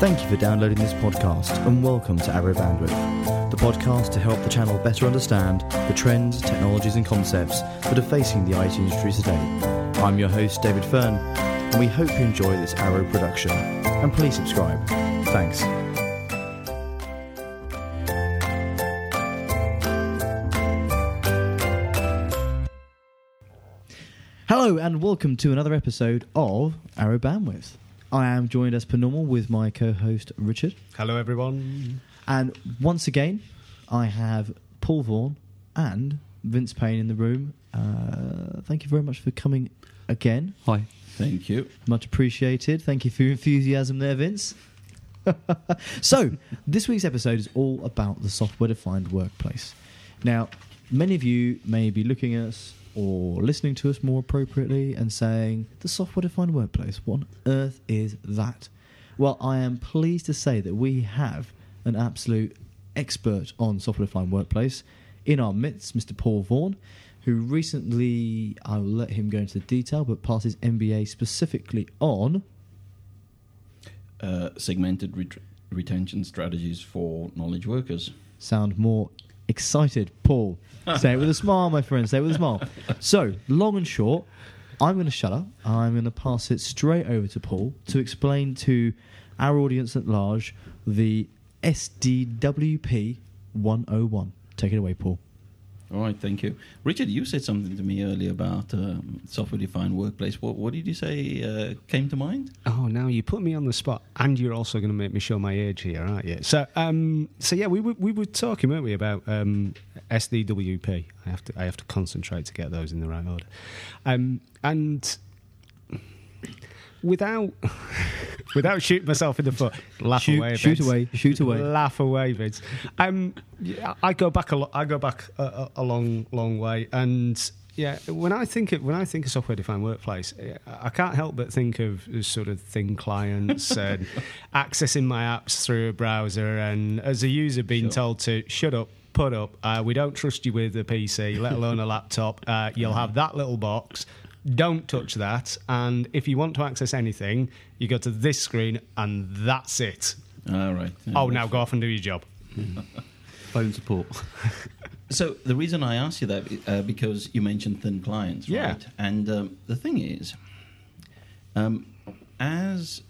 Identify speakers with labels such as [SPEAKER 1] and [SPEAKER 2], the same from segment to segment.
[SPEAKER 1] Thank you for downloading this podcast and welcome to Arrow Bandwidth, the podcast to help the channel better understand the trends, technologies, and concepts that are facing the IT industry today. I'm your host, David Fern, and we hope you enjoy this Arrow production. And please subscribe. Thanks. Hello, and welcome to another episode of Arrow Bandwidth. I am joined as per normal with my co host Richard.
[SPEAKER 2] Hello, everyone.
[SPEAKER 1] And once again, I have Paul Vaughan and Vince Payne in the room. Uh, thank you very much for coming again.
[SPEAKER 3] Hi. Thank you.
[SPEAKER 1] Much appreciated. Thank you for your enthusiasm there, Vince. so, this week's episode is all about the software defined workplace. Now, many of you may be looking at us or listening to us more appropriately and saying, the software defined workplace, what on earth is that? Well, I am pleased to say that we have an absolute expert on software defined workplace in our midst, Mr. Paul Vaughan, who recently, I will let him go into the detail, but passed his MBA specifically on.
[SPEAKER 3] Uh, segmented ret- retention strategies for knowledge workers.
[SPEAKER 1] Sound more excited, Paul. Say it with a smile, my friend. Say it with a smile. So, long and short, I'm going to shut up. I'm going to pass it straight over to Paul to explain to our audience at large the SDWP 101. Take it away, Paul.
[SPEAKER 3] All right, thank you. Richard, you said something to me earlier about um, software defined workplace. What, what did you say uh, came to mind?
[SPEAKER 2] Oh, now you put me on the spot, and you're also going to make me show my age here, aren't you? So, um, so yeah, we were, we were talking, weren't we, about um, SDWP? I have to I have to concentrate to get those in the right order, um, and without without shooting myself in the foot, laugh
[SPEAKER 1] Shoot-
[SPEAKER 2] away,
[SPEAKER 1] shoot
[SPEAKER 2] Vince.
[SPEAKER 1] away, shoot away.
[SPEAKER 2] laugh away, Vince. Um, yeah, I go back a lo- I go back a, a, a long, long way, and yeah, when I think of when I think of software defined workplace, I can't help but think of sort of thin clients and accessing my apps through a browser, and as a user being
[SPEAKER 3] Sure.
[SPEAKER 2] told to shut up. Put up. Uh, we don't trust you with a PC, let alone a laptop. Uh, you'll have that little box. Don't touch that. And if you want to access anything, you go to this screen, and that's it.
[SPEAKER 3] All right.
[SPEAKER 2] Oh, now go off and do your job.
[SPEAKER 3] Phone support. so the reason I asked you that uh, because you mentioned thin clients, right?
[SPEAKER 2] Yeah.
[SPEAKER 3] And um, the thing is, um, as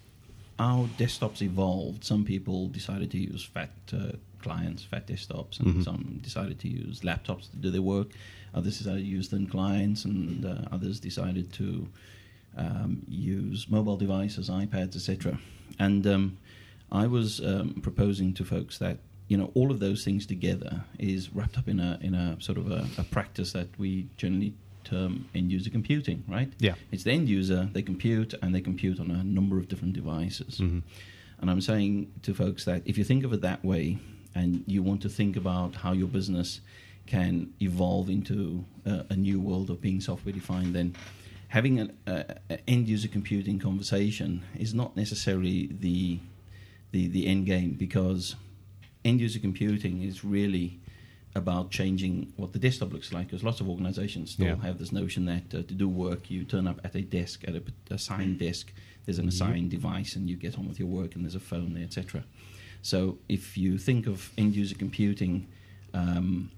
[SPEAKER 3] our desktops evolved, some people decided to use fat uh, clients, fat desktops, and
[SPEAKER 2] Mhm.
[SPEAKER 3] some decided to use laptops to do their work. Others decided to use thin clients, and uh, others decided to um, use mobile devices, iPads, etc. And um, I was um, proposing to folks that you know all of those things together is wrapped up in a in a sort of a, a practice that we generally term end user computing, right?
[SPEAKER 2] Yeah.
[SPEAKER 3] It's the end user, they compute, and they compute on a number of different devices.
[SPEAKER 2] Mhm.
[SPEAKER 3] And I'm saying to folks that if you think of it that way, and you want to think about how your business can evolve into a, a new world of being software defined, then having an end user computing conversation is not necessarily the, the the end game because end user computing is really about changing what the desktop looks like. Because lots of organizations still
[SPEAKER 2] Yeah.
[SPEAKER 3] have this notion that uh, to do work, you turn up at a desk, at a assigned desk, there's an assigned device, and you get on with your work, and there's a phone there, etc. So if you think of end user computing um,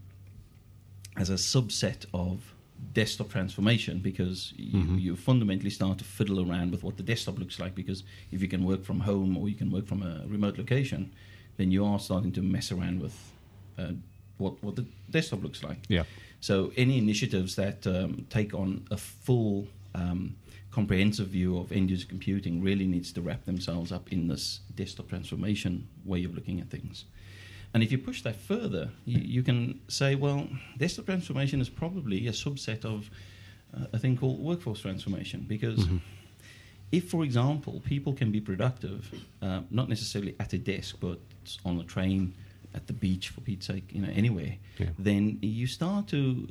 [SPEAKER 3] as a subset of desktop transformation, because you,
[SPEAKER 2] Mhm.
[SPEAKER 3] you fundamentally start to fiddle around with what the desktop looks like, because if you can work from home or you can work from a remote location, then you are starting to mess around with uh, what what the desktop looks like.
[SPEAKER 2] Yeah.
[SPEAKER 3] So any initiatives that um, take on a full um, comprehensive view of end user computing really needs to wrap themselves up in this desktop transformation way of looking at things. And if you push that further, you, you can say, well, desktop transformation is probably a subset of uh, a thing called workforce transformation because
[SPEAKER 2] Mhm.
[SPEAKER 3] if, for example, people can be productive, uh, not necessarily at a desk, but on a train, at the beach, for Pete's sake, you know, anywhere,
[SPEAKER 2] Yeah.
[SPEAKER 3] then you start to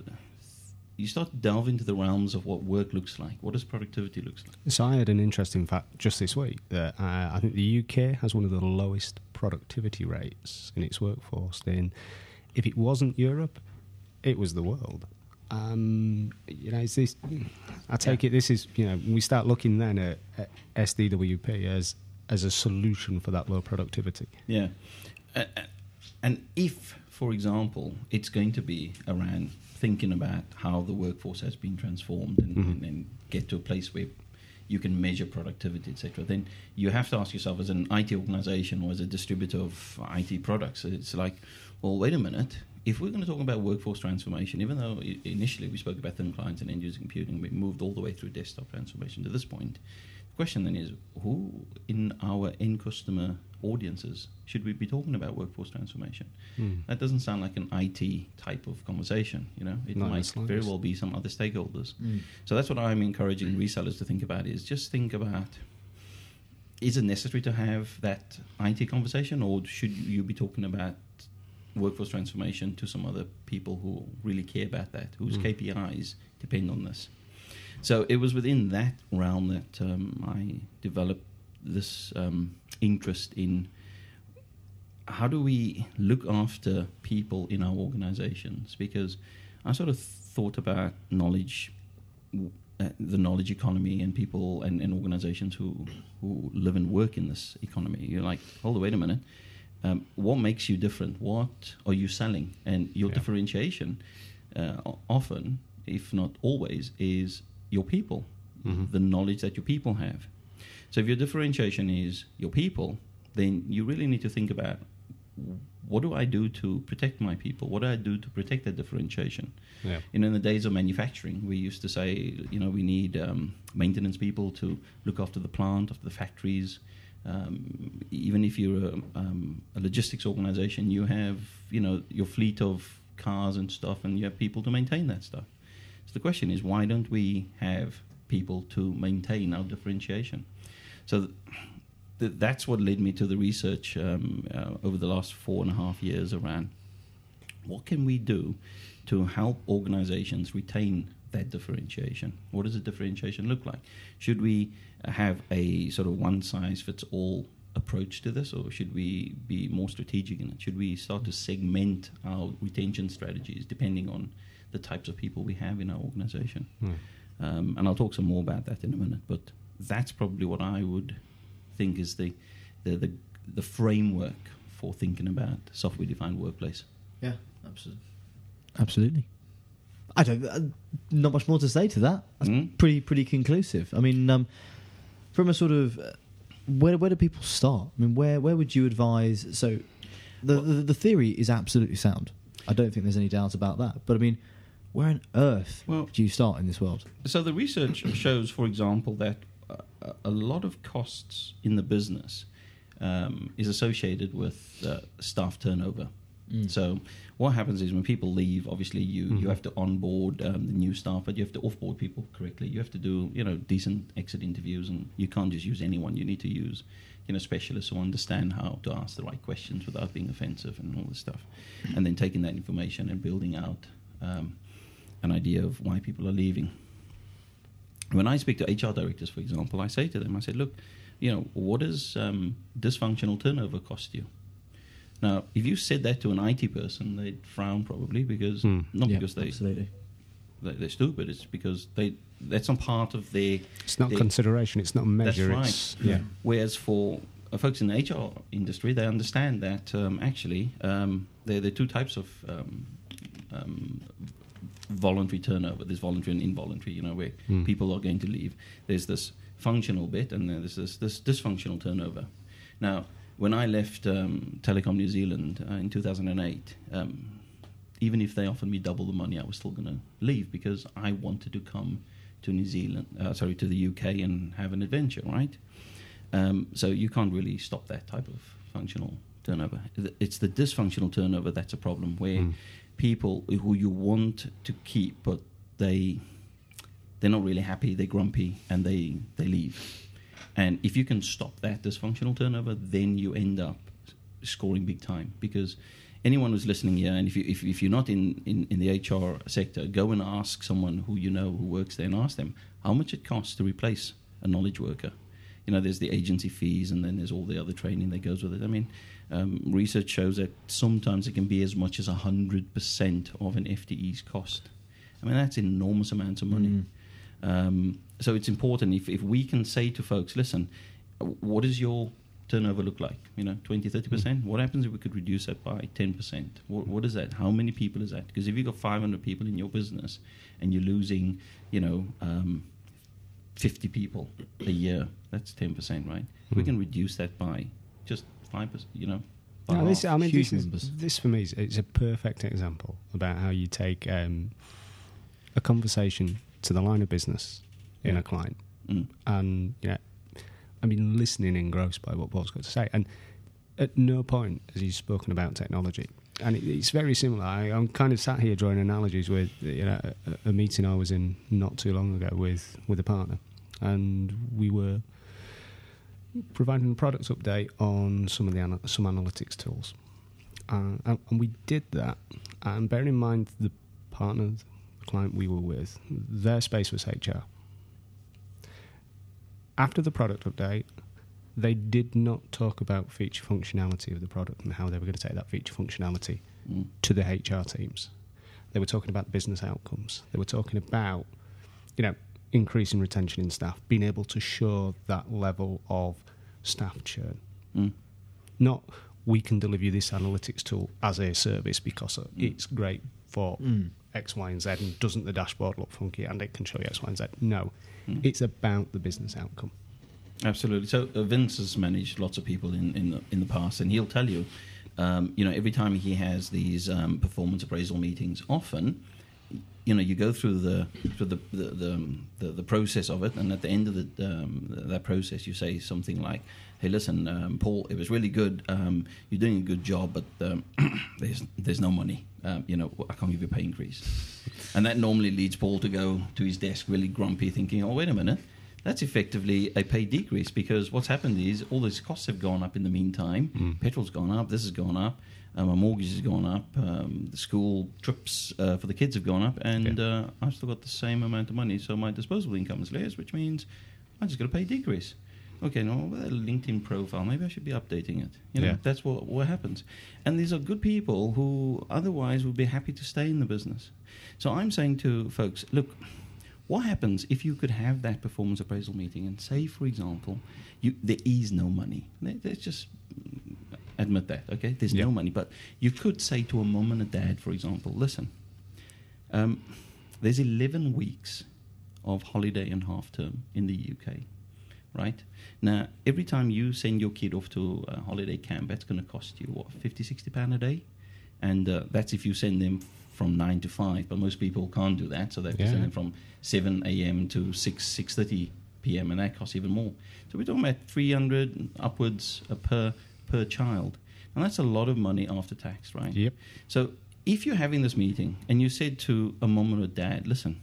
[SPEAKER 3] you start to delve into the realms of what work looks like. What does productivity looks like?
[SPEAKER 2] So I had an interesting fact just this week that uh, I think the UK has one of the lowest productivity rates in its workforce. Then, if it wasn't Europe, it was the world. Um, you know, is this? I take it this is you know we start looking then at, at SDWP as as a solution for that low productivity.
[SPEAKER 3] Yeah. Uh, uh, and if, for example, it's going to be around thinking about how the workforce has been transformed and,
[SPEAKER 2] Mhm.
[SPEAKER 3] and, and get to a place where you can measure productivity, etc., then you have to ask yourself as an IT organization or as a distributor of IT products, it's like, well, wait a minute. If we're going to talk about workforce transformation, even though initially we spoke about thin clients and end user computing, we moved all the way through desktop transformation to this point. The question then is who in our end customer audiences should we be talking about workforce transformation?
[SPEAKER 2] Hmm.
[SPEAKER 3] That doesn't sound like an IT type of conversation, you know. It
[SPEAKER 2] Not
[SPEAKER 3] might very well be some other stakeholders.
[SPEAKER 1] Mm.
[SPEAKER 3] So that's what I'm encouraging resellers to think about is just think about is it necessary to have that IT conversation or should you be talking about workforce transformation to some other people who really care about that, whose
[SPEAKER 2] Mm.
[SPEAKER 3] KPIs depend on this? So it was within that realm that um, I developed this um, interest in how do we look after people in our organizations? Because I sort of thought about knowledge, uh, the knowledge economy, and people and, and organizations who, who live and work in this economy. You're like, hold on, wait a minute. Um, what makes you different? What are you selling? And your
[SPEAKER 2] Yeah.
[SPEAKER 3] differentiation, uh, often, if not always, is your people,
[SPEAKER 2] Mhm.
[SPEAKER 3] the knowledge that your people have. So if your differentiation is your people, then you really need to think about what do I do to protect my people? What do I do to protect that differentiation?
[SPEAKER 2] Yeah.
[SPEAKER 3] You know, in the days of manufacturing, we used to say, you know, we need um, maintenance people to look after the plant, after the factories. Um, even if you're a, um, a logistics organization, you have, you know, your fleet of cars and stuff, and you have people to maintain that stuff. So the question is, why don't we have people to maintain our differentiation? So th- that's what led me to the research um, uh, over the last four and a half years around what can we do to help organizations retain that differentiation? What does a differentiation look like? Should we have a sort of one size fits all approach to this, or should we be more strategic in it? Should we start to segment our retention strategies depending on the types of people we have in our organization?
[SPEAKER 2] Hmm.
[SPEAKER 3] Um, and I'll talk some more about that in a minute. But that's probably what I would think is the the the, the framework for thinking about software defined workplace.
[SPEAKER 1] Yeah, absolutely. Absolutely. I don't. Uh, not much more to say to that. That's
[SPEAKER 3] Mm.
[SPEAKER 1] pretty pretty conclusive. I mean, um, from a sort of uh, where where do people start? I mean, where where would you advise? So, the the, the theory is absolutely sound. I don't think there's any doubt about that. But I mean, where on earth
[SPEAKER 3] Well-
[SPEAKER 1] do you start in this world?
[SPEAKER 3] So the research shows, for example, that a lot of costs in the business um, is associated with uh, staff turnover.
[SPEAKER 1] Mm.
[SPEAKER 3] So what happens is when people leave, obviously you, you
[SPEAKER 2] Mhm.
[SPEAKER 3] have to onboard um, the new staff, but you have to offboard people correctly. You have to do you know decent exit interviews, and you can't just use anyone. You need to use you know specialists who understand how to ask the right questions without being offensive and all this stuff, and then taking that information and building out um, an idea of why people are leaving. When I speak to HR directors, for example, I say to them, I say, look, you know, what does um, dysfunctional turnover cost you? Now, if you said that to an IT person, they'd frown probably because
[SPEAKER 2] Hmm.
[SPEAKER 3] not
[SPEAKER 1] Yeah,
[SPEAKER 3] because they,
[SPEAKER 1] absolutely.
[SPEAKER 3] they they're stupid. It's because they that's not part of their.
[SPEAKER 2] It's not
[SPEAKER 3] their-
[SPEAKER 2] consideration. It's not a measure.
[SPEAKER 3] That's right.
[SPEAKER 2] Yeah.
[SPEAKER 3] Whereas for uh, folks in the HR industry, they understand that um, actually um, there, there are two types of um, um, voluntary turnover. There's voluntary and involuntary. You know, where
[SPEAKER 2] Hmm.
[SPEAKER 3] people are going to leave. There's this functional bit, and then there's this, this dysfunctional turnover. Now, when I left um, Telecom New Zealand uh, in 2008. Um, even if they offered me double the money, I was still going to leave because I wanted to come to New Zealand, uh, sorry, to the UK and have an adventure, right? Um, so you can't really stop that type of functional turnover. It's the dysfunctional turnover that's a problem, where
[SPEAKER 2] Mm.
[SPEAKER 3] People who you want to keep, but they they're not really happy, they're grumpy, and they they leave. And if you can stop that dysfunctional turnover, then you end up scoring big time because anyone who's listening here, and if, you, if, if you're not in, in, in the HR sector, go and ask someone who you know who works there and ask them how much it costs to replace a knowledge worker. You know, there's the agency fees and then there's all the other training that goes with it. I mean, um, research shows that sometimes it can be as much as 100% of an FTE's cost. I mean, that's enormous amounts of money.
[SPEAKER 1] Mm.
[SPEAKER 3] Um, so it's important if, if we can say to folks, listen, what is your turnover look like? You know, 20, 30 percent. What happens if we could reduce that by ten percent? What, what is that? How many people is that? Because if you've got 500 people in your business and you're losing, you know, um, 50 people a year, that's 10 percent, right? If we
[SPEAKER 2] Mm.
[SPEAKER 3] can reduce that by just five percent, you know.
[SPEAKER 2] No, this. I mean, this, is, this for me is it's a perfect example about how you take um, a conversation to the line of business in a client,
[SPEAKER 3] Mm.
[SPEAKER 2] and you know, I mean, listening engrossed by what Paul's got to say, and at no point has he spoken about technology. And it, it's very similar. I, I'm kind of sat here drawing analogies with you know a, a meeting I was in not too long ago with with a partner, and we were providing a product update on some of the ana- some analytics tools, uh, and, and we did that. And bearing in mind the partner, the client we were with, their space was HR. After the product update, they did not talk about feature functionality of the product and how they were going to take that feature functionality
[SPEAKER 3] Mm.
[SPEAKER 2] to the HR teams. They were talking about business outcomes. They were talking about, you know, increasing retention in staff, being able to show that level of staff churn.
[SPEAKER 3] Mm.
[SPEAKER 2] Not we can deliver you this analytics tool as a service because
[SPEAKER 3] Mm.
[SPEAKER 2] it's great for
[SPEAKER 1] Mm.
[SPEAKER 2] X, Y, and Z, and doesn't the dashboard look funky and it can show you X, Y, and Z? No,
[SPEAKER 3] Mm.
[SPEAKER 2] it's about the business outcome.
[SPEAKER 3] Absolutely. So uh, Vince has managed lots of people in in the, in the past, and he'll tell you, um, you know, every time he has these um, performance appraisal meetings, often, you know, you go through the through the the, the, um, the, the process of it, and at the end of the, um, that process, you say something like, "Hey, listen, um, Paul, it was really good. Um, you're doing a good job, but um, there's there's no money. Um, you know, I can't give you a pay increase." And that normally leads Paul to go to his desk really grumpy, thinking, "Oh, wait a minute." That's effectively a pay decrease because what's happened is all these costs have gone up in the meantime.
[SPEAKER 2] Mm.
[SPEAKER 3] Petrol's gone up, this has gone up, uh, my mortgage has gone up, um, the school trips uh, for the kids have gone up, and uh, I've still got the same amount of money. So my disposable income is less, which means I just got a pay decrease. Okay, now with a LinkedIn profile, maybe I should be updating it. You know,
[SPEAKER 2] Yeah.
[SPEAKER 3] that's what what happens. And these are good people who otherwise would be happy to stay in the business. So I'm saying to folks, look, what happens if you could have that performance appraisal meeting and say, for example, you, there is no money? Let's just admit that, okay? There's no money. But you could say to a mom and a dad, for example, listen, um, there's 11 weeks of holiday and half term in the UK, right? Now, every time you send your kid off to a holiday camp, that's going to cost you, what, 50, 60 pounds a day? And uh, that's if you send them from 9 to 5, but most people can't do that, so they have to
[SPEAKER 2] Yeah.
[SPEAKER 3] send them from 7 a.m. to 6, 6.30 p.m., and that costs even more. So we're talking about 300 upwards uh, per, per child. And that's a lot of money after tax, right?
[SPEAKER 2] Yep.
[SPEAKER 3] So if you're having this meeting and you said to a mom or a dad, listen,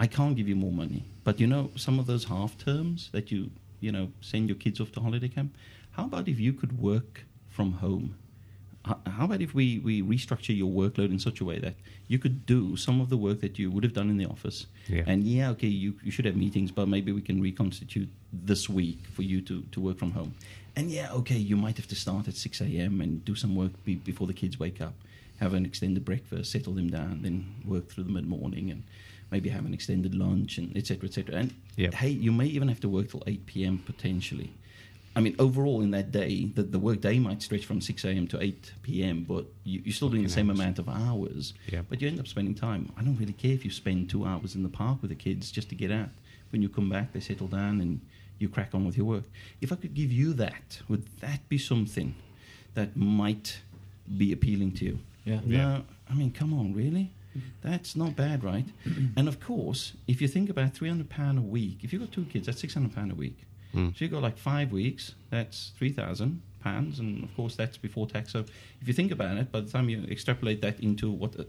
[SPEAKER 3] I can't give you more money, but you know some of those half terms that you you know send your kids off to holiday camp. How about if you could work from home? How about if we, we restructure your workload in such a way that you could do some of the work that you would have done in the office?
[SPEAKER 2] Yeah.
[SPEAKER 3] And yeah, okay, you, you should have meetings, but maybe we can reconstitute this week for you to, to work from home. And yeah, okay, you might have to start at 6 a.m. and do some work be, before the kids wake up, have an extended breakfast, settle them down, then work through the mid morning and maybe have an extended lunch and et cetera, et cetera. And
[SPEAKER 2] Yep.
[SPEAKER 3] hey, you may even have to work till 8 p.m. potentially. I mean, overall in that day, the, the work day might stretch from 6 a.m. to 8 p.m., but you, you're still doing the same
[SPEAKER 2] hours.
[SPEAKER 3] amount of hours.
[SPEAKER 2] Yeah.
[SPEAKER 3] But you end up spending time. I don't really care if you spend two hours in the park with the kids just to get out. When you come back, they settle down and you crack on with your work. If I could give you that, would that be something that might be appealing to you?
[SPEAKER 1] Yeah.
[SPEAKER 3] No, I mean, come on, really? That's not bad, right? and of course, if you think about three hundred pound a week, if you've got two kids, that's six hundred pound a week.
[SPEAKER 2] Mm.
[SPEAKER 3] So you've got like five weeks, that's three thousand pounds, and of course that's before tax. So if you think about it, by the time you extrapolate that into what uh,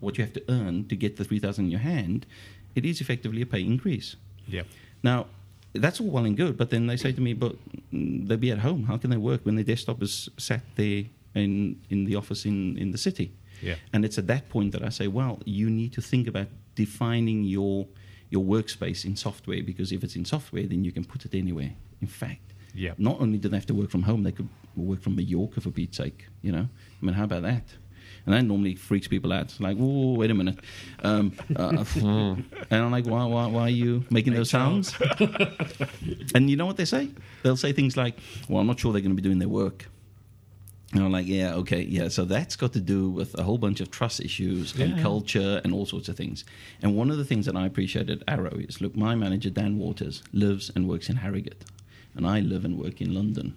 [SPEAKER 3] what you have to earn to get the three thousand in your hand, it is effectively a pay increase.
[SPEAKER 2] Yep.
[SPEAKER 3] Now, that's all well and good, but then they say to me, but they'll be at home. How can they work when their desktop is sat there in, in the office in, in the city?
[SPEAKER 2] Yeah.
[SPEAKER 3] And it's at that point that I say, well, you need to think about defining your, your workspace in software because if it's in software, then you can put it anywhere. In fact,
[SPEAKER 2] Yep.
[SPEAKER 3] not only do they have to work from home, they could work from Mallorca for Pete's sake. You know, I mean, how about that? And that normally freaks people out. It's like, oh, wait a minute. Um, uh, and I'm like, why, why, why are you making those sounds? and you know what they say? They'll say things like, well, I'm not sure they're going to be doing their work. And I'm like, yeah, okay, yeah. So that's got to do with a whole bunch of trust issues and culture and all sorts of things. And one of the things that I appreciate at Arrow is look, my manager, Dan Waters, lives and works in Harrogate, and I live and work in London.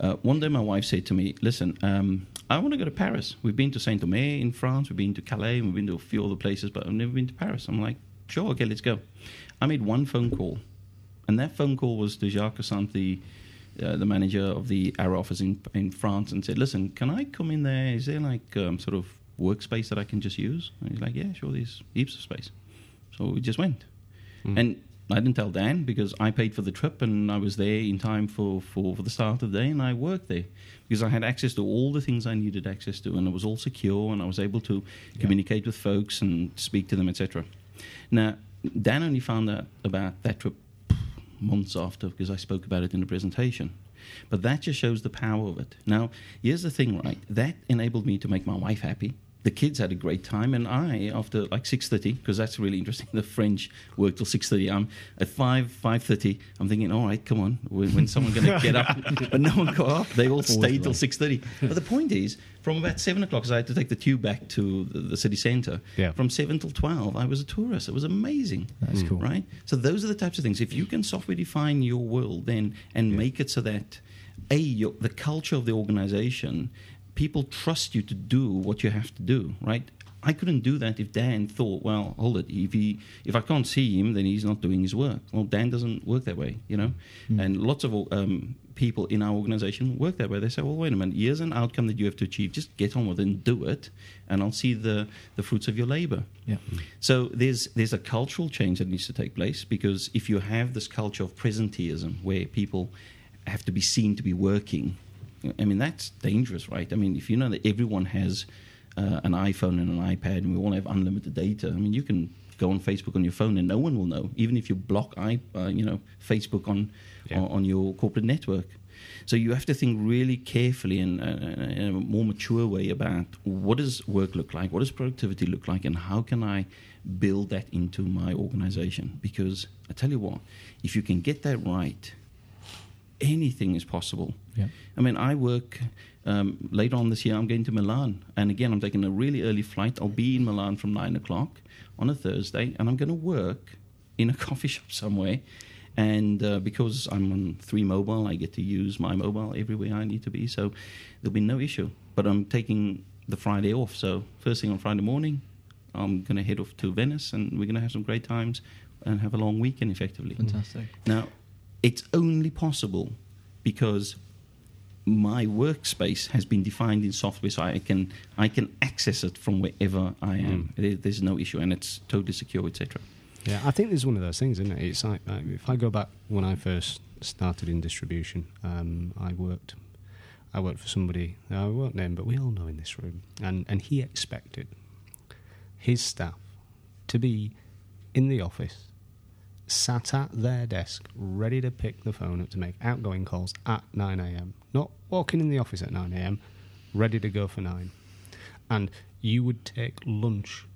[SPEAKER 3] Uh, one day my wife said to me, listen, um, I want to go to Paris. We've been to Saint Omer in France, we've been to Calais, we've been to a few other places, but I've never been to Paris. I'm like, sure, okay, let's go. I made one phone call, and that phone call was to Jacques Cassant, the uh, the manager of the Arrow office in, in France and said, "Listen, can I come in there? Is there like um, sort of workspace that I can just use?" And he's like, "Yeah, sure. There's heaps of space." So we just went, and I didn't tell Dan because I paid for the trip and I was there in time for, for, for the start of the day and I worked there because I had access to all the things I needed access to and it was all secure and I was able to communicate with folks and speak to them, etc. Now, Dan only found out about that trip months after because I spoke about it in the presentation. But that just shows the power of it. Now, here's the thing, right? That enabled me to make my wife happy. The kids had a great time, and I, after like six thirty, because that's really interesting. The French work till six thirty. I'm at five five thirty. I'm thinking, all right, come on, when, when's someone going to get up? But no one got up. They all stayed till six thirty. But the point is, from about seven o'clock, because I had to take the tube back to the, the city centre.
[SPEAKER 2] Yeah.
[SPEAKER 3] From seven till twelve, I was a tourist. It was amazing.
[SPEAKER 1] That's mm. cool.
[SPEAKER 3] right? So those are the types of things. If you can software define your world, then and make it so that a your, the culture of the organization, people trust you to do what you have to do, right? I couldn't do that if Dan thought, well, hold it, if he if I can't see him, then he's not doing his work. Well, Dan doesn't work that way, you know. And lots of um, people in our organization work that way. They say, well, wait a minute, here's an outcome that you have to achieve. Just get on with it and do it, and I'll see the the fruits of your labor.
[SPEAKER 1] Yeah.
[SPEAKER 3] So there's there's a cultural change that needs to take place because if you have this culture of presenteeism where people have to be seen to be working, I mean that's dangerous, right? I mean if you know that everyone has uh, an iPhone and an iPad and we all have unlimited data, I mean you can go on Facebook on your phone and no one will know, even if you block i uh, you know Facebook on,
[SPEAKER 2] Yeah.
[SPEAKER 3] on on your corporate network. So you have to think really carefully and uh, in a more mature way about what does work look like, what does productivity look like, and how can I build that into my organization? Because I tell you what, if you can get that right, anything is possible.
[SPEAKER 1] Yeah.
[SPEAKER 3] I mean, I work um, later on this year. I'm going to Milan, and again, I'm taking a really early flight. I'll be in Milan from nine o'clock on a Thursday, and I'm going to work in a coffee shop somewhere. And uh, because I'm on three mobile, I get to use my mobile everywhere I need to be, so there'll be no issue. But I'm taking the Friday off, so first thing on Friday morning, I'm going to head off to Venice, and we're going to have some great times and have a long weekend, effectively.
[SPEAKER 1] Fantastic.
[SPEAKER 3] Now, it's only possible because my workspace has been defined in software, so I can I can access it from wherever I am. There- There's no issue, and it's totally secure, etc.
[SPEAKER 2] Yeah, I think there's one of those things, isn't it? It's like if I go back when I first started in distribution, um, I worked, I worked for somebody I won't name, but we all know in this room, and and he expected his staff to be in the office, sat at their desk, ready to pick the phone up to make outgoing calls at 9 a.m. Not walking in the office at 9 a.m., ready to go for nine, and you would take lunch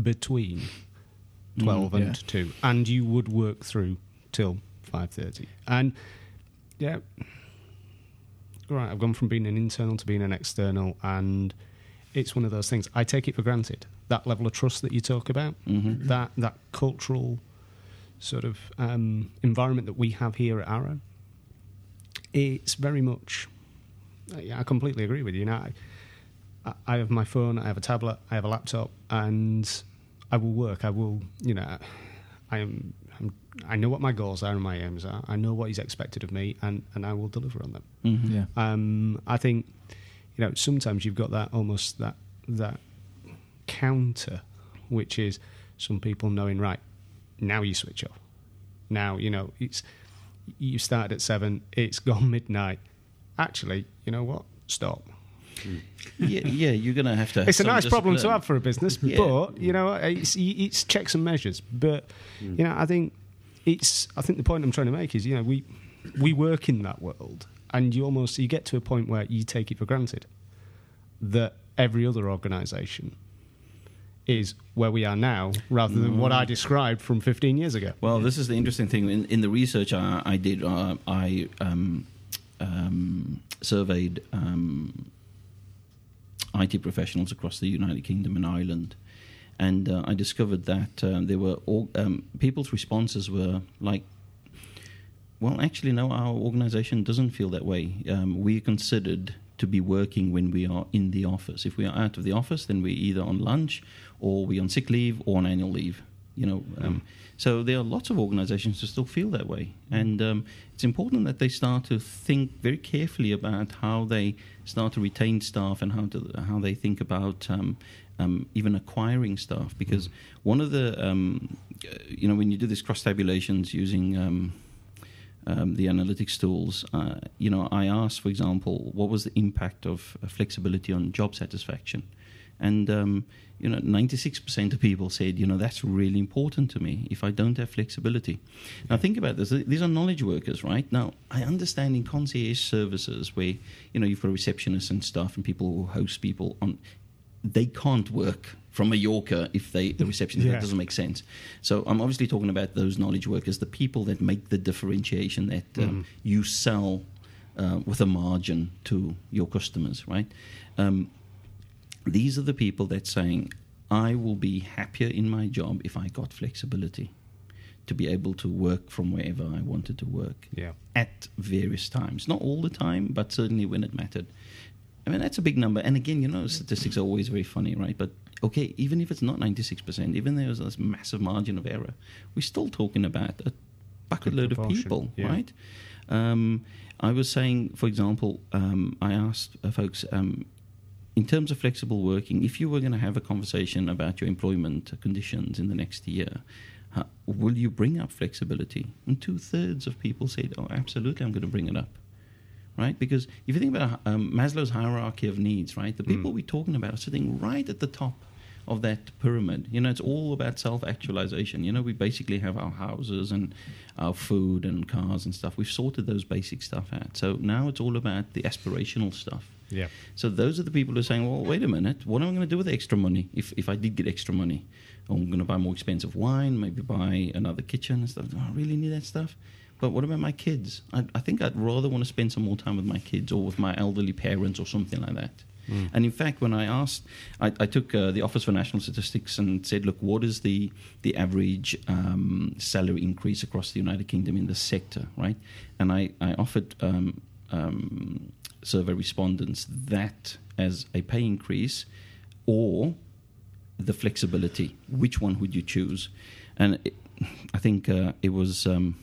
[SPEAKER 2] between 12
[SPEAKER 1] Mm,
[SPEAKER 2] and
[SPEAKER 1] yeah.
[SPEAKER 2] 2 and you would work through till 5.30 and yeah right i've gone from being an internal to being an external and it's one of those things i take it for granted that level of trust that you talk about
[SPEAKER 3] Mhm.
[SPEAKER 2] that that cultural sort of um, environment that we have here at arrow it's very much yeah, i completely agree with you now I, I- I have my phone, I have a tablet, I have a laptop, and I will work. I will, you know, I am. I'm, I know what my goals are and my aims are. I know what is expected of me, and, and I will deliver on them.
[SPEAKER 3] Mhm.
[SPEAKER 1] Yeah.
[SPEAKER 2] Um, I think, you know, sometimes you've got that almost that that counter, which is some people knowing right now you switch off. Now you know it's you started at seven, it's gone midnight. Actually, you know what? Stop. Mm.
[SPEAKER 3] yeah, yeah, you're going to have to. Have
[SPEAKER 2] It's a nice problem to have for a business,
[SPEAKER 3] Yeah.
[SPEAKER 2] but you know, it's, it's checks and measures. But mm. you know, I think it's. I think the point I'm trying to make is, you know, we we work in that world, and you almost you get to a point where you take it for granted that every other organisation is where we are now, rather than what I described from 15 years ago.
[SPEAKER 3] Well, this is the interesting thing. In, in the research I, I did, uh, I um, um, surveyed um, IT professionals across the United Kingdom and Ireland, and uh, I discovered that uh, there were all, um, people's responses were like, "Well, actually, no, our organisation doesn't feel that way. Um, we're considered." To be working when we are in the office. If we are out of the office, then we're either on lunch or we're on sick leave or on annual leave. You know, um, so there are lots of organisations who still feel that way, and um, it's important that they start to think very carefully about how they start to retain staff and how to how they think about um, um, even acquiring staff. Because one of the um, you know when you do these cross tabulations using um, um, the analytics tools, uh, you know, I asked, for example, what was the impact of uh, flexibility on job satisfaction, and um, you know, 96% of people said, you know, that's really important to me if I don't have flexibility. Now, think about this. These are knowledge workers, right? Now, I understand in concierge services where, you know, you've got receptionists and staff and people who host people on, they can't work from Mallorca if they the receptionist
[SPEAKER 2] Yeah.
[SPEAKER 3] that doesn't make sense. So I'm obviously talking about those knowledge workers, the people that make the differentiation that um, you sell uh, with a margin to your customers, right? Um, these are the people that saying, I will be happier in my job if I got flexibility to be able to work from wherever I wanted to work
[SPEAKER 2] Yeah.
[SPEAKER 3] at various times. Not all the time, but certainly when it mattered. I mean, that's a big number. And again, you know, statistics are always very funny, right? But okay, even if it's not 96%, even there's this massive margin of error, we're still talking about a bucket load of people,
[SPEAKER 2] yeah.
[SPEAKER 3] right? Um, I was saying, for example, um, I asked uh, folks, um, in terms of flexible working, if you were going to have a conversation about your employment conditions in the next year, uh, will you bring up flexibility? And two thirds of people said, "Oh, absolutely, I'm going to bring it up." Right? Because if you think about um, Maslow's hierarchy of needs, right, the people we're talking about are sitting right at the top of that pyramid. You know, it's all about self-actualization. You know, we basically have our houses and our food and cars and stuff. We've sorted those basic stuff out. So now it's all about the aspirational stuff.
[SPEAKER 2] Yeah.
[SPEAKER 3] So those are the people who are saying, well, wait a minute, what am I going to do with the extra money if, if I did get extra money? I'm going to buy more expensive wine, maybe buy another kitchen and stuff. Do I really need that stuff? But what about my kids? I, I think I'd rather want to spend some more time with my kids or with my elderly parents or something like that. And in fact, when I asked, I, I took uh, the Office for National Statistics and said, look, what is the, the average um, salary increase across the United Kingdom in this sector, right? And I, I offered um, um, survey respondents that as a pay increase or the flexibility. Which one would you choose? And it, I think uh, it was, um,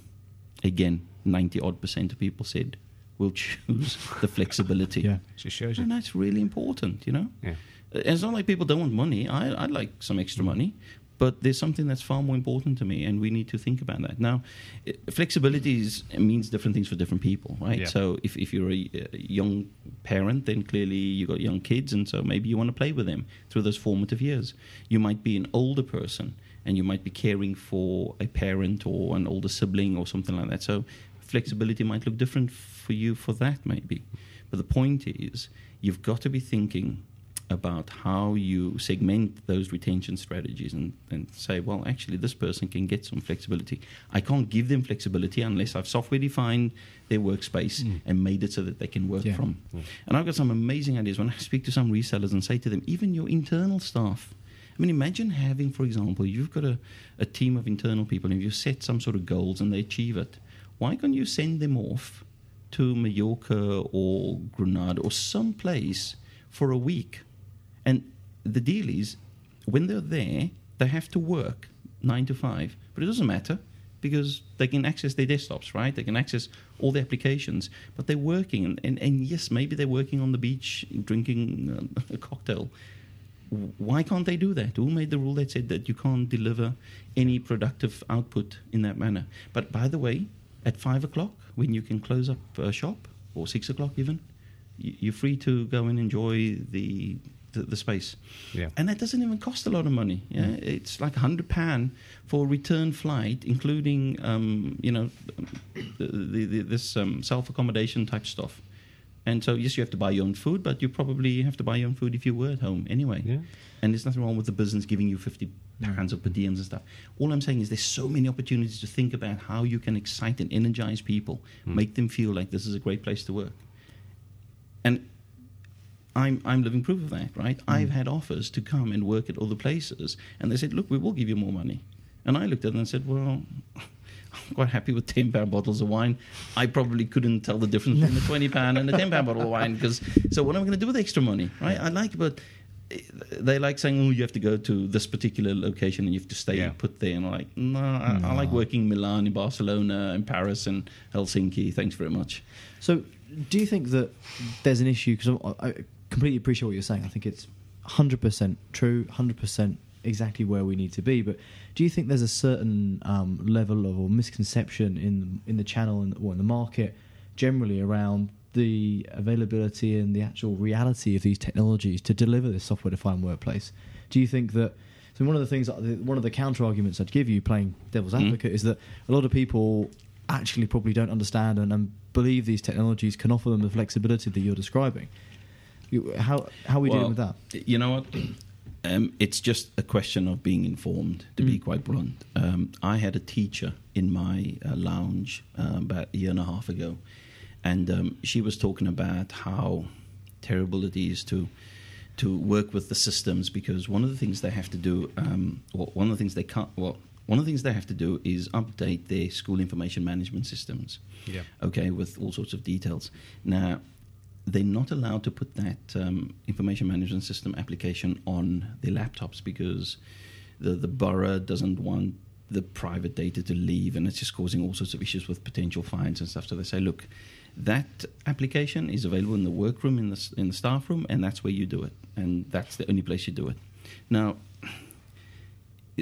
[SPEAKER 3] again, 90 odd percent of people said, we'll choose the flexibility.
[SPEAKER 1] Yeah.
[SPEAKER 2] Just shows you.
[SPEAKER 3] And that's really important, you know?
[SPEAKER 2] Yeah.
[SPEAKER 3] Uh, It's not like people don't want money. I, I'd like some extra money, but there's something that's far more important to me, and we need to think about that. Now, flexibility is, means different things for different people, right?
[SPEAKER 2] Yeah.
[SPEAKER 3] So if, if you're a, a young parent, then clearly you've got young kids, and so maybe you want to play with them through those formative years. You might be an older person, and you might be caring for a parent or an older sibling or something like that. So flexibility might look different for you for that, maybe. But the point is, you've got to be thinking about how you segment those retention strategies and, and say, well, actually, this person can get some flexibility. I can't give them flexibility unless I've software defined their workspace mm. and made it so that they can work
[SPEAKER 1] Yeah.
[SPEAKER 3] from. And I've got some amazing ideas when I speak to some resellers and say to them, even your internal staff. I mean, imagine having, for example, you've got a, a team of internal people and you set some sort of goals and they achieve it. Why can't you send them off to Mallorca or Granada or some place for a week? And the deal is, when they're there, they have to work nine to five, but it doesn't matter because they can access their desktops, right? They can access all the applications, but they're working. And, and, and yes, maybe they're working on the beach drinking uh, a cocktail. Why can't they do that? Who made the rule that said that you can't deliver any productive output in that manner? But by the way, at five o'clock, when you can close up a shop, or six o'clock even, you're free to go and enjoy the the, the space.
[SPEAKER 2] Yeah.
[SPEAKER 3] And that doesn't even cost a lot of money. Yeah, it's like a hundred pound for a return flight, including um, you know the, the, the, this um, self accommodation type stuff. And so, yes, you have to buy your own food, but you probably have to buy your own food if you were at home anyway.
[SPEAKER 2] Yeah.
[SPEAKER 3] And there's nothing wrong with the business giving you 50 pounds of per diems and stuff. All I'm saying is there's so many opportunities to think about how you can excite and energize people, hmm. make them feel like this is a great place to work. And I'm, I'm living proof of that, right? Hmm. I've had offers to come and work at other places, and they said, look, we will give you more money. And I looked at them and said, well, I'm quite happy with ten pound bottles of wine. I probably couldn't tell the difference between a twenty pound and a ten pound bottle of wine because. So what am I going to do with the extra money, right? I like, but eh, they like saying, "Oh, you have to go to this particular location and you have to stay
[SPEAKER 2] Yeah.
[SPEAKER 3] put there." And I'm like, no, I, I like working in Milan, in Barcelona, in Paris, and Helsinki. Thanks very much.
[SPEAKER 1] So, do you think that there's an issue? Because I, I completely appreciate what you're saying. I think it's 100% true, 100% exactly where we need to be. But do you think there's a certain um, level of or misconception in in the channel and or in the market generally around the availability and the actual reality of these technologies to deliver this software-defined workplace? Do you think that? So one of the things, one of the counter arguments I'd give you, playing devil's
[SPEAKER 3] Mhm.
[SPEAKER 1] advocate, is that a lot of people actually probably don't understand and, and believe these technologies can offer them the flexibility that you're describing. How how are we dealing with that?
[SPEAKER 3] You know what? Um, it's just a question of being informed, to be
[SPEAKER 1] Mm.
[SPEAKER 3] quite blunt. Um, I had a teacher in my uh, lounge uh, about a year and a half ago, and um, she was talking about how terrible it is to to work with the systems because one of the things they have to do, um, well, one of the things they can't, well, one of the things they have to do is update their school information management systems
[SPEAKER 2] Yeah.
[SPEAKER 3] okay, with all sorts of details. Now, they're not allowed to put that um, information management system application on their laptops because the, the borough doesn't want the private data to leave, and it's just causing all sorts of issues with potential fines and stuff. So they say, look, that application is available in the workroom, in the, in the staff room, and that's where you do it. And that's the only place you do it. Now,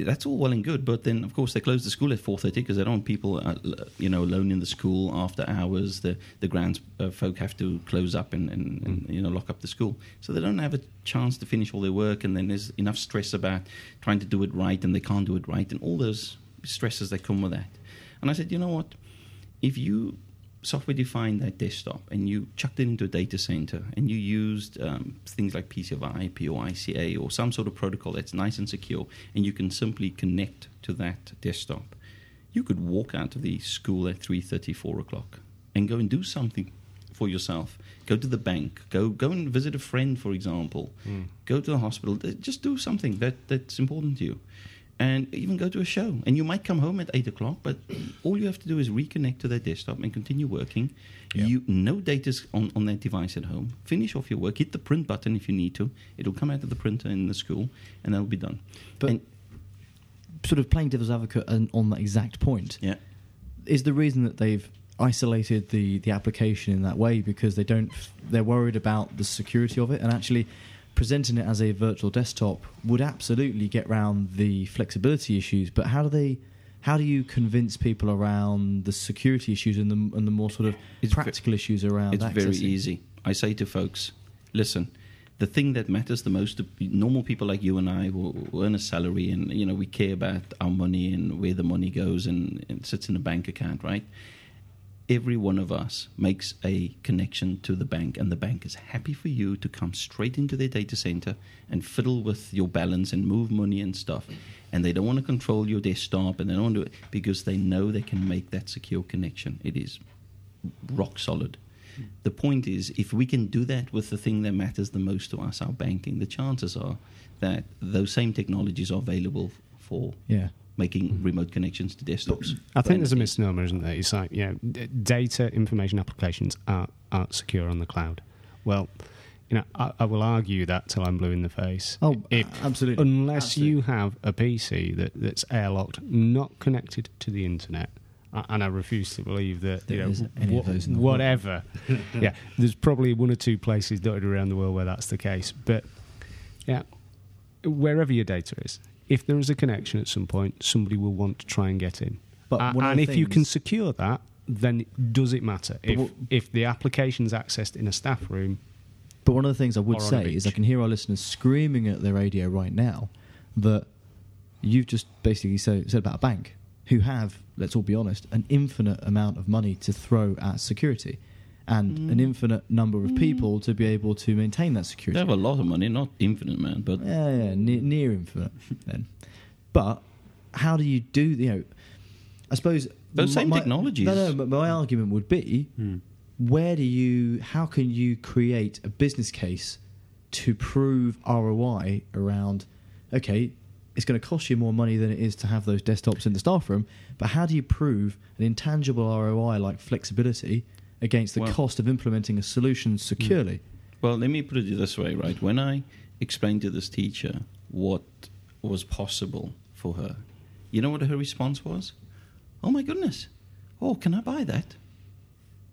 [SPEAKER 3] that's all well and good, but then of course they close the school at four thirty because they don't want people, uh, you know, alone in the school after hours. The the grounds uh, folk have to close up and, and, and you know lock up the school, so they don't have a chance to finish all their work. And then there's enough stress about trying to do it right, and they can't do it right, and all those stresses that come with that. And I said, you know what, if you software defined that desktop and you chucked it into a data center and you used um, things like PCoIP, or ICA, or some sort of protocol that's nice and secure, and you can simply connect to that desktop, you could walk out of the school at 3.30, 4 o'clock and go and do something for yourself. Go to the bank. Go go and visit a friend, for example. Go to the hospital. Just do something that, that's important to you and even go to a show. And you might come home at eight o'clock, but all you have to do is reconnect to that desktop and continue working.
[SPEAKER 2] Yeah.
[SPEAKER 3] You no data's on, on that device at home. Finish off your work. Hit the print button if you need to. It'll come out of the printer in the school, and that'll be done.
[SPEAKER 1] But
[SPEAKER 3] And-
[SPEAKER 1] sort of playing devil's advocate on, on that exact point
[SPEAKER 3] yeah,
[SPEAKER 1] is the reason that they've isolated the, the application in that way because they don't they're worried about the security of it and actually presenting it as a virtual desktop would absolutely get around the flexibility issues but how do they how do you convince people around the security issues and the, and the more sort of
[SPEAKER 3] It's ve-
[SPEAKER 1] practical issues around
[SPEAKER 3] it's very easy. I say to folks, listen. The thing that matters the most to normal people like you and I, who who earn a salary, and you know we care about our money and where the money goes and, and sits in a bank account, right? Every one of us makes a connection to the bank, and the bank is happy for you to come straight into their data center and fiddle with your balance and move money and stuff. And they don't want to control your desktop, and they don't want to do it because they know they can make that secure connection. It is rock solid. The point is, if we can do that with the thing that matters the most to us, our banking, the chances are that those same technologies are available for
[SPEAKER 1] yeah
[SPEAKER 3] making remote connections to desktops.
[SPEAKER 2] I think there's a misnomer, isn't there? It's like, yeah, d- data information applications aren't, aren't secure on the cloud. Well, you know, I, I will argue that till I'm blue in the face.
[SPEAKER 1] oh
[SPEAKER 2] If-
[SPEAKER 1] absolutely
[SPEAKER 2] unless
[SPEAKER 1] Absolutely.
[SPEAKER 2] you have a PC that, that's airlocked, not connected to the internet, and I refuse to believe that
[SPEAKER 1] There
[SPEAKER 2] you know
[SPEAKER 1] isn't any of those in the world.
[SPEAKER 2] whatever. yeah, there's probably one or two places dotted around the world where that's the case, but yeah, wherever your data is, if there is a connection at some point, somebody will want to try and get in.
[SPEAKER 1] But of
[SPEAKER 2] and if you can secure that, then does it matter? If
[SPEAKER 1] what-
[SPEAKER 2] if the application's accessed in a staff room,
[SPEAKER 1] But one of the things I would
[SPEAKER 2] Or on a
[SPEAKER 1] say is I can hear our listeners screaming at their radio right now that you've just basically said, said about a bank who have, let's all be honest, an infinite amount of money to throw at security. And an mm. infinite number of people mm. to be able to maintain that security.
[SPEAKER 3] They have a lot of money, not infinite, man, but
[SPEAKER 1] Yeah, yeah, near, near infinite then. But how do you do? the? You know, I suppose
[SPEAKER 3] Those
[SPEAKER 1] my-
[SPEAKER 3] same
[SPEAKER 1] my-
[SPEAKER 3] technologies.
[SPEAKER 1] No, no. But my argument would be, hmm. where do you? How can you create a business case to prove ROI around? Okay, it's going to cost you more money than it is to have those desktops in the staff room. But how do you prove an intangible ROI like flexibility against the
[SPEAKER 3] Well-
[SPEAKER 1] cost of implementing a solution securely?
[SPEAKER 3] Well, let me put it this way, right? When I explained to this teacher what was possible for her, you know what her response was? Oh my goodness. Oh, can I buy that?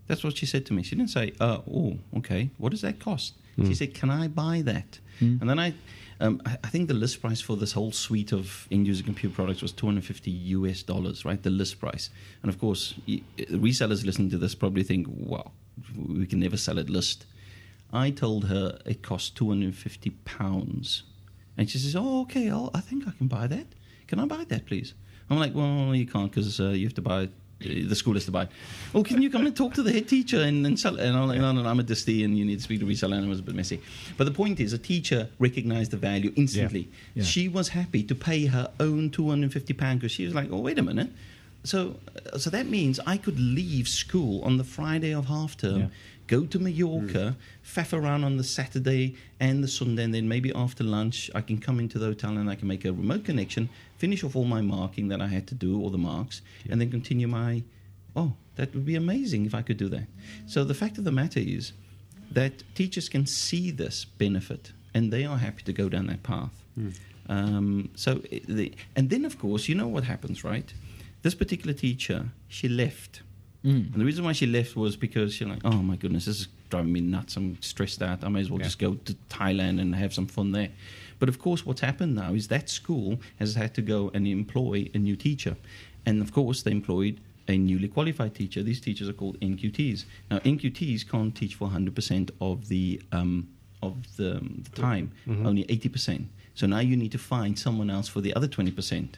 [SPEAKER 3] That's what she said to me. She didn't say, uh, oh, okay, what does that cost? She said, can I buy that?
[SPEAKER 1] Mm.
[SPEAKER 3] And then I, um, I, think the list price for this whole suite of end-user compute products was 250 US dollars, right? The list price. And of course, resellers listening to this probably think, wow, we can never sell at list. I told her it cost 250 pounds. And she says, oh, okay, I'll, I think I can buy that. Can I buy that, please? I'm like, well, you can't because uh, you have to buy it. uh, The school has to buy. Well, can you come and talk to the head teacher and, and sell? And I'm like, no, no, no, I'm a disty, and you need to speak to reseller. And it was a bit messy. But the point is, a teacher recognized the value instantly.
[SPEAKER 1] Yeah.
[SPEAKER 3] She was happy to pay her own 250 pounds because she was like, oh, wait a minute. So, so that means I could leave school on the Friday of half term,
[SPEAKER 1] Yeah.
[SPEAKER 3] Go to Mallorca, hmm. faff around on the Saturday and the Sunday, and then maybe after lunch I can come into the hotel and I can make a remote connection, finish off all my marking that I had to do, all the marks, and then continue my. Oh, that would be amazing if I could do that. So the fact of the matter is that teachers can see this benefit and they are happy to go down that path. Hmm. Um, so, eh, the, and then of course, you know what happens, right? This particular teacher, she left.
[SPEAKER 1] Mm.
[SPEAKER 3] And the reason why she left was because she's like, oh my goodness, this is driving me nuts. I'm stressed out. I may as well
[SPEAKER 2] Yeah.
[SPEAKER 3] just go to Thailand and have some fun there. But of course, what's happened now is that school has had to go and employ a new teacher. And of course, they employed a newly qualified teacher. These teachers are called NQTs. Now, NQTs can't teach for 100% of the, um, of the, the time, only 80%. So now you need to find someone else for the other 20%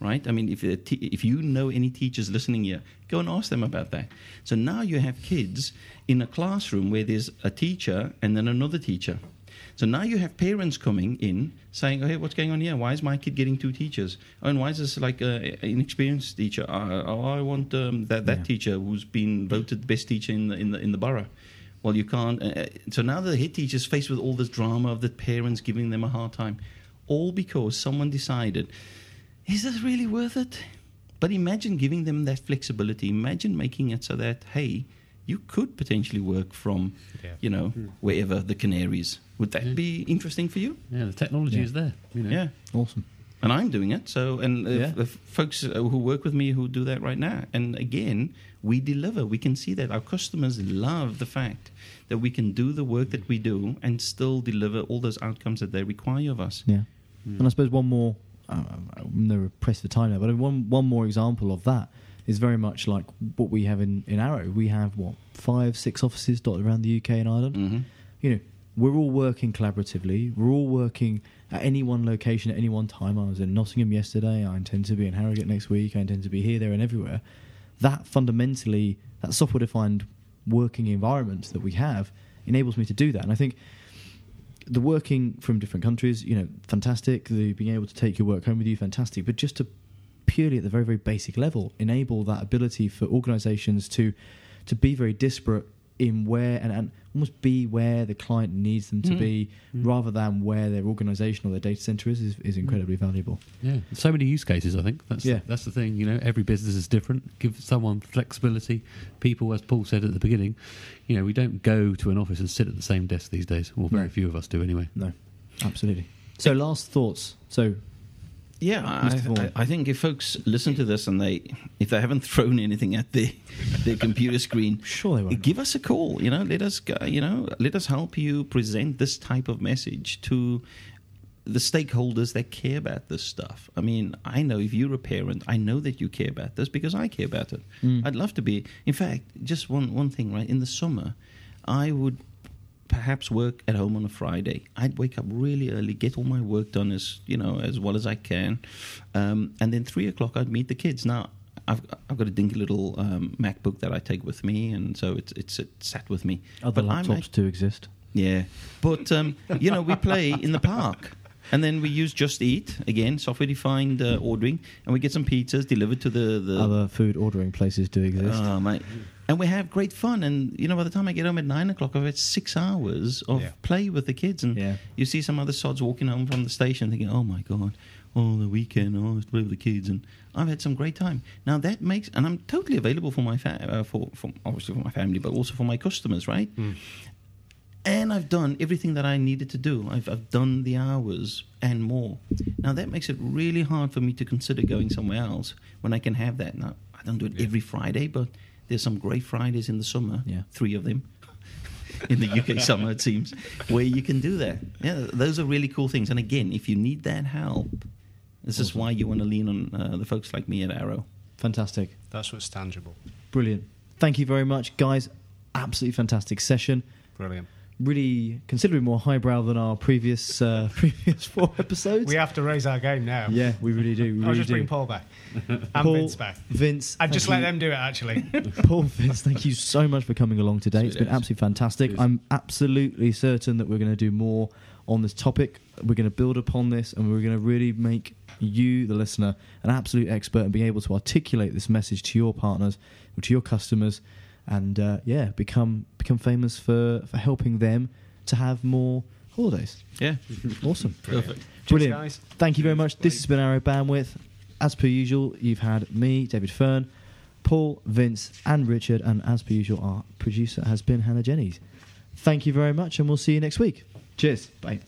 [SPEAKER 3] right? I mean, if, te- if you know any teachers listening here, go and ask them about that. So now you have kids in a classroom where there's a teacher and then another teacher. So now you have parents coming in saying, oh, hey, what's going on here? Why is my kid getting two teachers? Oh, and why is this like an inexperienced teacher? Uh, oh, I want um, that, that
[SPEAKER 1] Yeah.
[SPEAKER 3] teacher who's been voted the best teacher in the, in the, in the borough. Well, you can't. Uh, so now the head teacher's faced with all this drama of the parents giving them a hard time, all because someone decided, is this really worth it? But imagine giving them that flexibility. Imagine making it so that, hey, you could potentially work from,
[SPEAKER 2] Yeah.
[SPEAKER 3] you know, wherever the Canaries. Would that
[SPEAKER 4] Yeah.
[SPEAKER 3] be interesting for you?
[SPEAKER 4] Yeah, the technology
[SPEAKER 1] Yeah.
[SPEAKER 4] is there. You know.
[SPEAKER 3] Yeah.
[SPEAKER 1] Awesome.
[SPEAKER 3] And I'm doing it. So, and uh,
[SPEAKER 1] Yeah.
[SPEAKER 3] f- folks uh, who work with me who do that right now. And again, we deliver. We can see that our customers love the fact that we can do the work that we do and still deliver all those outcomes that they require of us.
[SPEAKER 1] Yeah. And I suppose one more, I'm never pressed for time now, but one one more example of that is very much like what we have in, in Arrow. We have, what, five, six offices dotted around the UK and Ireland?
[SPEAKER 3] hmm
[SPEAKER 1] You know, we're all working collaboratively. We're all working at any one location at any one time. I was in Nottingham yesterday. I intend to be in Harrogate next week. I intend to be here, there, and everywhere. That fundamentally, that software defined working environment that we have enables me to do that. And I think the working from different countries, you know, fantastic. The being able to take your work home with you, fantastic. But just to purely at the very, very basic level, enable that ability for organisations to to be very disparate in where and, and almost be where the client needs them to
[SPEAKER 3] Mm.
[SPEAKER 1] be, rather than where their organisation or their data centre is, is, is incredibly valuable.
[SPEAKER 4] Yeah, so many use cases. I think that's
[SPEAKER 1] Yeah.
[SPEAKER 4] that's the thing. You know, every business is different. Give someone flexibility. People, as Paul said at the beginning, you know, we don't go to an office and sit at the same desk these days. Well, very
[SPEAKER 1] No.
[SPEAKER 4] few of us do anyway.
[SPEAKER 1] No, absolutely. So, last thoughts. So,
[SPEAKER 3] Yeah, I,
[SPEAKER 1] Vaughan.
[SPEAKER 3] I, I think if folks listen to this and they, if they haven't thrown anything at their their computer screen,
[SPEAKER 1] sure they won't.
[SPEAKER 3] give us a call. You know, let us, go- you know, let us help you present this type of message to the stakeholders that care about this stuff. I mean, I know if you're a parent, I know that you care about this because I care about it.
[SPEAKER 1] Mm.
[SPEAKER 3] I'd love to be. In fact, just one one thing, right? In the summer, I would perhaps work at home on a Friday. I'd wake up really early, get all my work done as you know as well as I can, um, and then three o'clock I'd meet the kids. Now, I've I've got a dinky little um, MacBook that I take with me, and so it's it's, it's sat with me.
[SPEAKER 1] Other
[SPEAKER 3] But
[SPEAKER 1] laptops do exist.
[SPEAKER 3] yeah, but um, you know we play in the park. And then we use Just Eat again, software-defined uh, ordering, and we get some pizzas delivered to the, the
[SPEAKER 1] Other food ordering places do exist.
[SPEAKER 3] Oh, mate. And we have great fun. And, you know, by the time I get home at nine o'clock, I've had six hours of
[SPEAKER 2] Yeah.
[SPEAKER 3] play with the kids. And
[SPEAKER 1] Yeah.
[SPEAKER 3] you see some other sods walking home from the station thinking, oh, my God, oh, the weekend, oh, let's play with the kids. And I've had some great time. Now, that makes, and I'm totally available for my, fa- uh, for, for, obviously for my family, but also for my customers, right? And I've done everything that I needed to do. I've, I've done the hours and more. Now that makes it really hard for me to consider going somewhere else when I can have that. Now I don't do it every Friday, but there's some great Fridays in the summer.
[SPEAKER 1] Yeah.
[SPEAKER 3] three of them in the UK summer it seems, where you can do that. Yeah, those are really cool things. And again, if you need that help, this is why you want to lean on uh, the folks like me at Arrow.
[SPEAKER 1] Fantastic.
[SPEAKER 2] That's what's tangible.
[SPEAKER 1] Brilliant. Thank you very much, guys. Absolutely fantastic session.
[SPEAKER 2] Brilliant.
[SPEAKER 1] Really considerably more highbrow than our previous uh, previous four episodes.
[SPEAKER 2] We have to raise our game now.
[SPEAKER 1] yeah, we really do. We
[SPEAKER 2] I'll
[SPEAKER 1] really
[SPEAKER 2] just
[SPEAKER 1] do.
[SPEAKER 2] bring Paul back and
[SPEAKER 1] Paul,
[SPEAKER 2] Vince back.
[SPEAKER 1] Vince,
[SPEAKER 2] I'd just
[SPEAKER 1] thank
[SPEAKER 2] let them do it, actually.
[SPEAKER 1] Paul Vince, thank you so much for coming along today. It's been
[SPEAKER 3] Sweet
[SPEAKER 1] absolutely fantastic.
[SPEAKER 4] Cheers.
[SPEAKER 1] I'm absolutely certain that we're going to do more on this topic. We're going to build upon this and we're going to really make you, the listener, an absolute expert and be able to articulate this message to your partners, or to your customers, and uh, yeah, become become famous for, for helping them to have more holidays.
[SPEAKER 3] Yeah,
[SPEAKER 1] Awesome.
[SPEAKER 3] perfect.
[SPEAKER 2] Cheers,
[SPEAKER 1] Brilliant.
[SPEAKER 2] guys.
[SPEAKER 1] Thank you very much. This has been Arrow Bandwidth. As per usual, you've had me, David Fern, Paul, Vince, and Richard, and as per usual, our producer has been Hannah Jennings. Thank you very much, and we'll see you next week. Cheers. Bye.